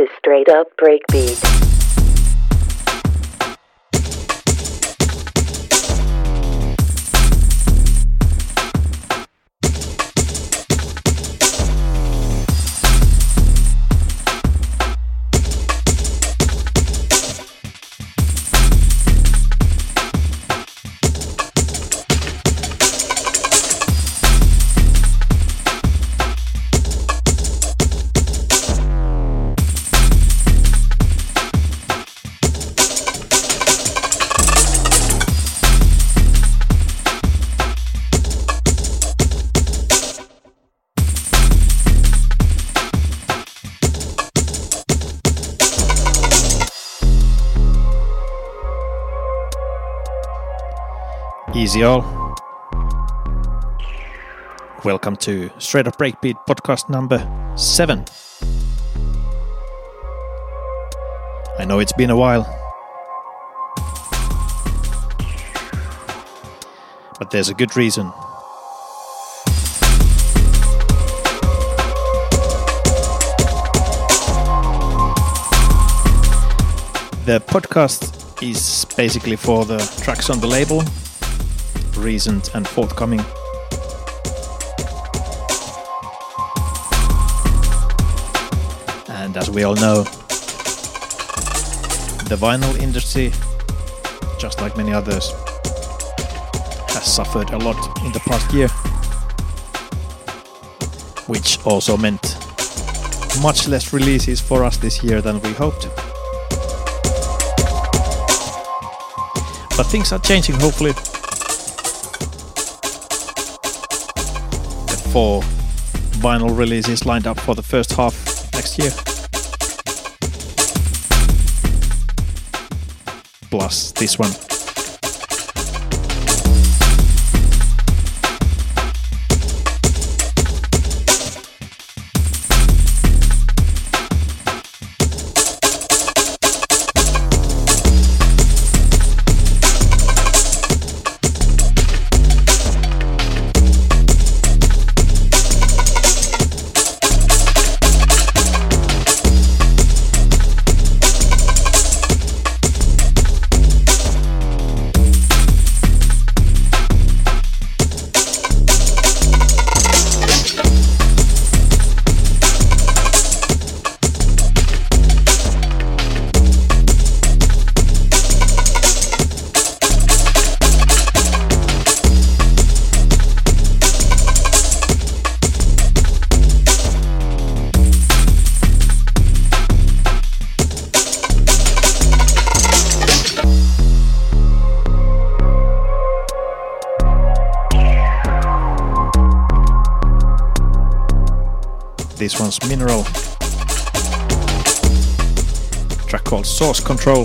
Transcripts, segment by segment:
is Straight Up Breakbeat. All. Welcome to Straight Up Breakbeat podcast number seven. I know it's been a while, but there's a good reason. The podcast is basically for the tracks on the label recent and forthcoming. And as we all know, the vinyl industry, just like many others, has suffered a lot in the past year, which also meant much less releases for us this year than we hoped. But things are changing, hopefully, four vinyl releases lined up for the first half next year. Plus this one. Control.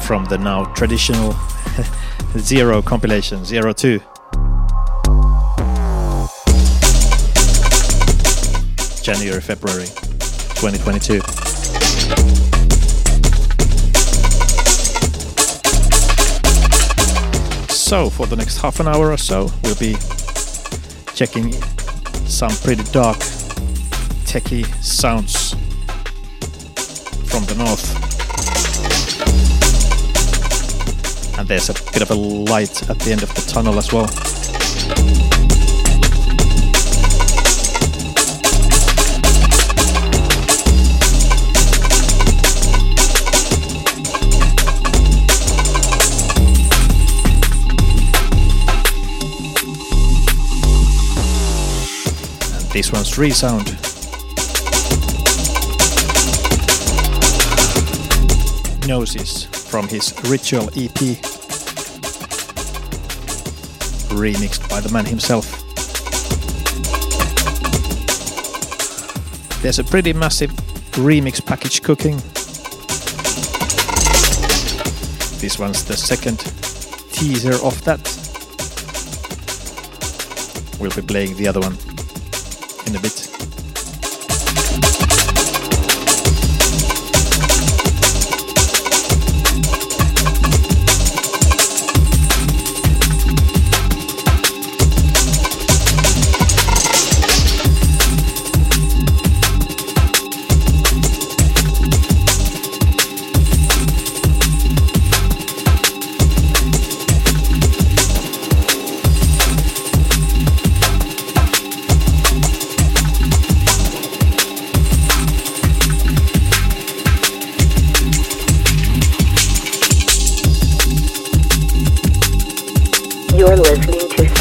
From the now traditional Zero compilation, Zero Two. January, February 2022. So, for the next half an hour or so, we'll be checking some pretty dark, techie sounds from the north. And there's a bit of a light at the end of the tunnel as well. This one's Resound. Gnosis from his Ritual EP. Remixed by the man himself. There's a pretty massive remix package cooking. This one's the second teaser of that. We'll be playing the other one in a bit.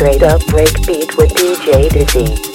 Straight up breakbeat with DJ Dizzy.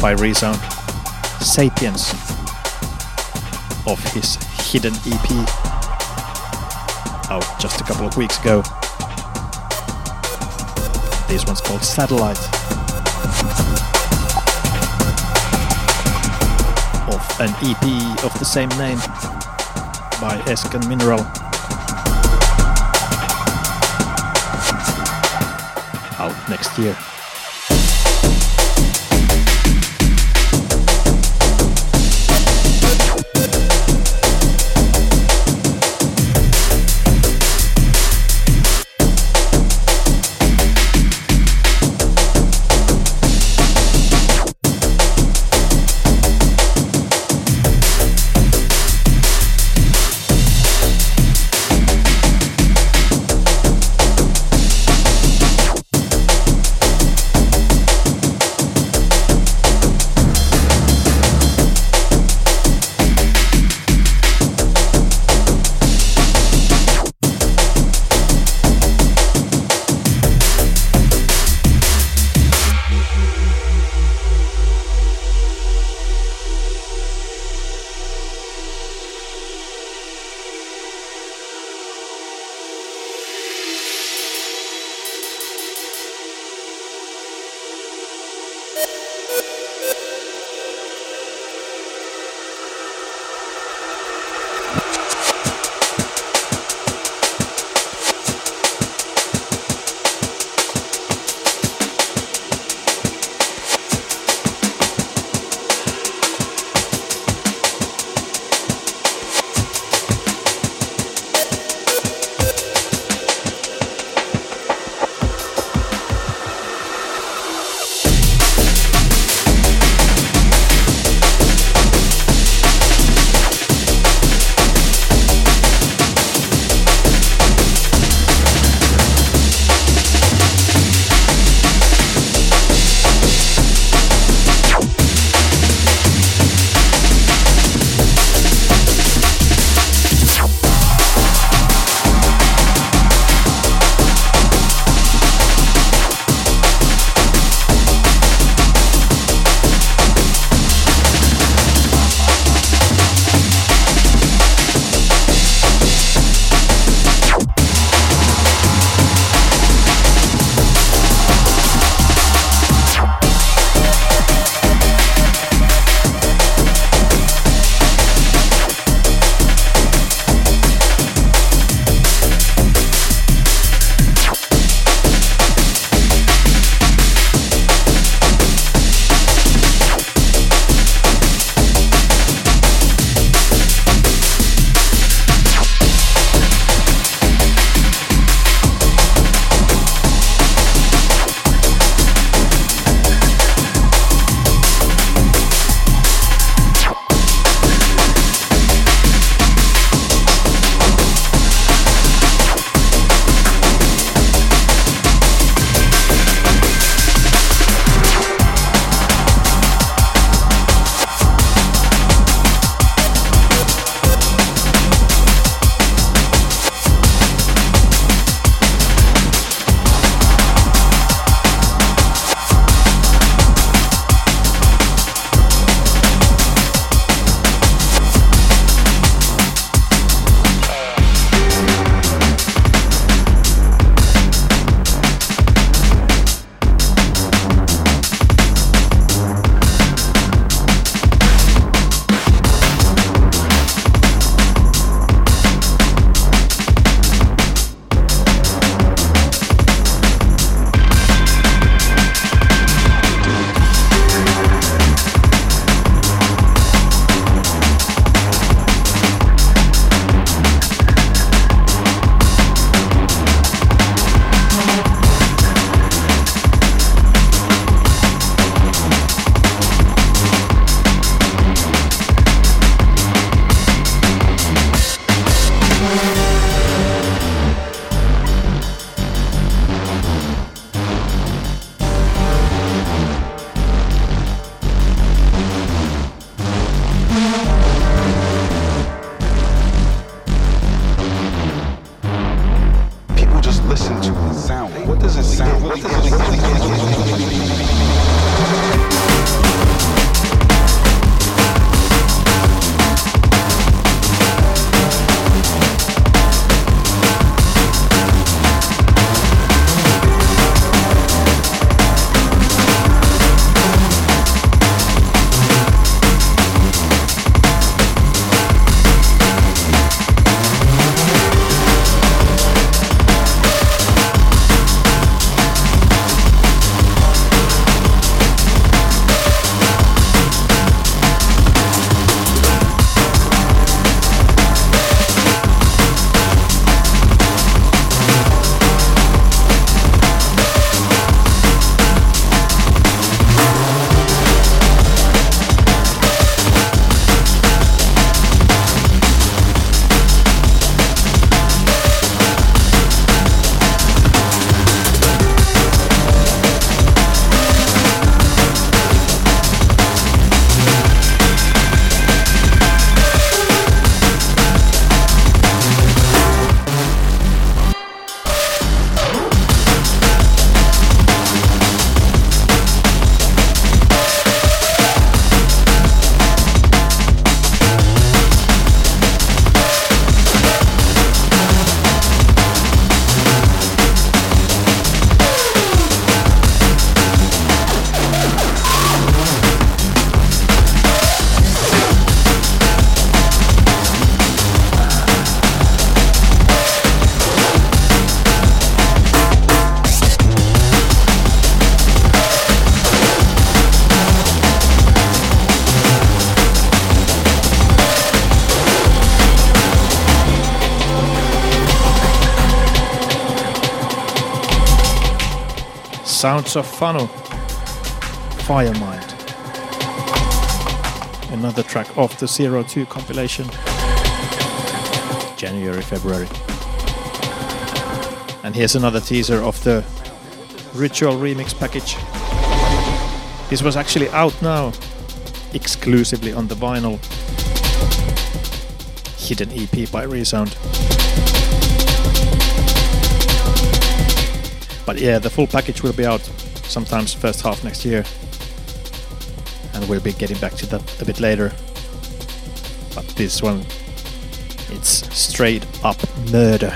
By Resound, Sapiens, of his Hidden EP, out just a couple of weeks ago. This one's called Satellite. Of an EP of the same name by Esken Mineral. Out next year. Sounds of Fano, Firemind. Another track off the Zero Two compilation, January, February. And here's another teaser of the Ritual Remix package. This was actually out now, exclusively on the vinyl. Hidden EP by Resound. But yeah, the full package will be out sometimes first half next year. And we'll be getting back to that a bit later. But this one, it's straight up murder.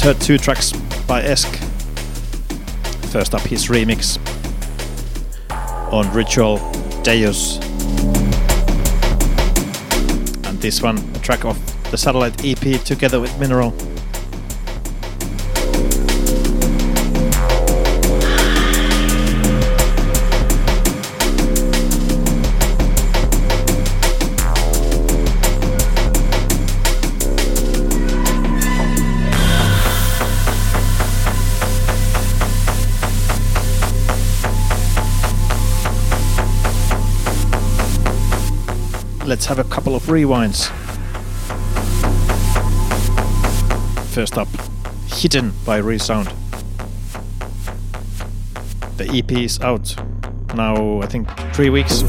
Just heard two tracks by Esk. First up, his remix on Ritual Deus. And this one, a track of the Satellite EP together with Mineral. Couple of rewinds. First up, Hidden by Resound. The EP is out now, I think, three weeks.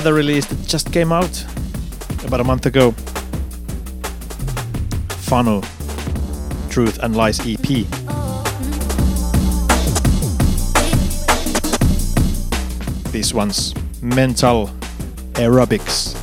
Another release that just came out about a month ago. Funnel Truth and Lies EP. This one's Mental Aerobics.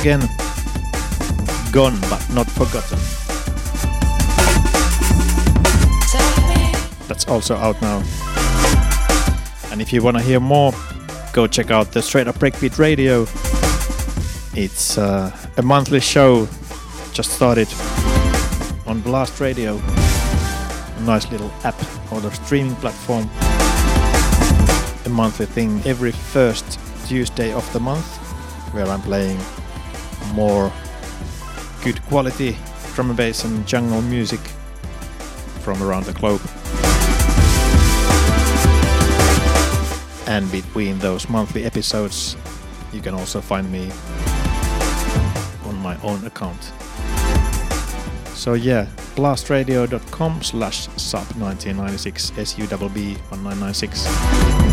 Again. Gone but not forgotten. That's also out now. And if you want to hear more, go check out the Straight Up Breakbeat Radio. It's uh, a monthly show, just started on Blast Radio. A nice little app or the streaming platform. A monthly thing every first Tuesday of the month, where I'm playing more good quality drum and bass and jungle music from around the globe. And between those monthly episodes, you can also find me on my own account. So yeah, blastradio.com slash sub1996 SUBB1996.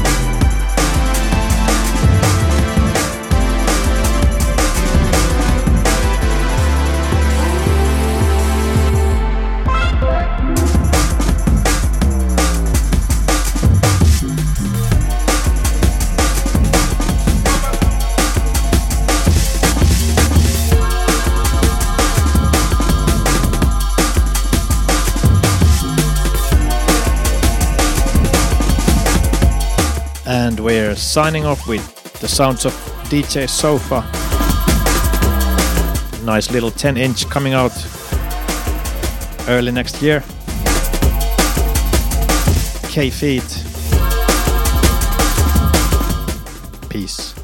Signing off with the sounds of DJ Sofa. Nice little 10 inch coming out early next year. K Feet. Peace.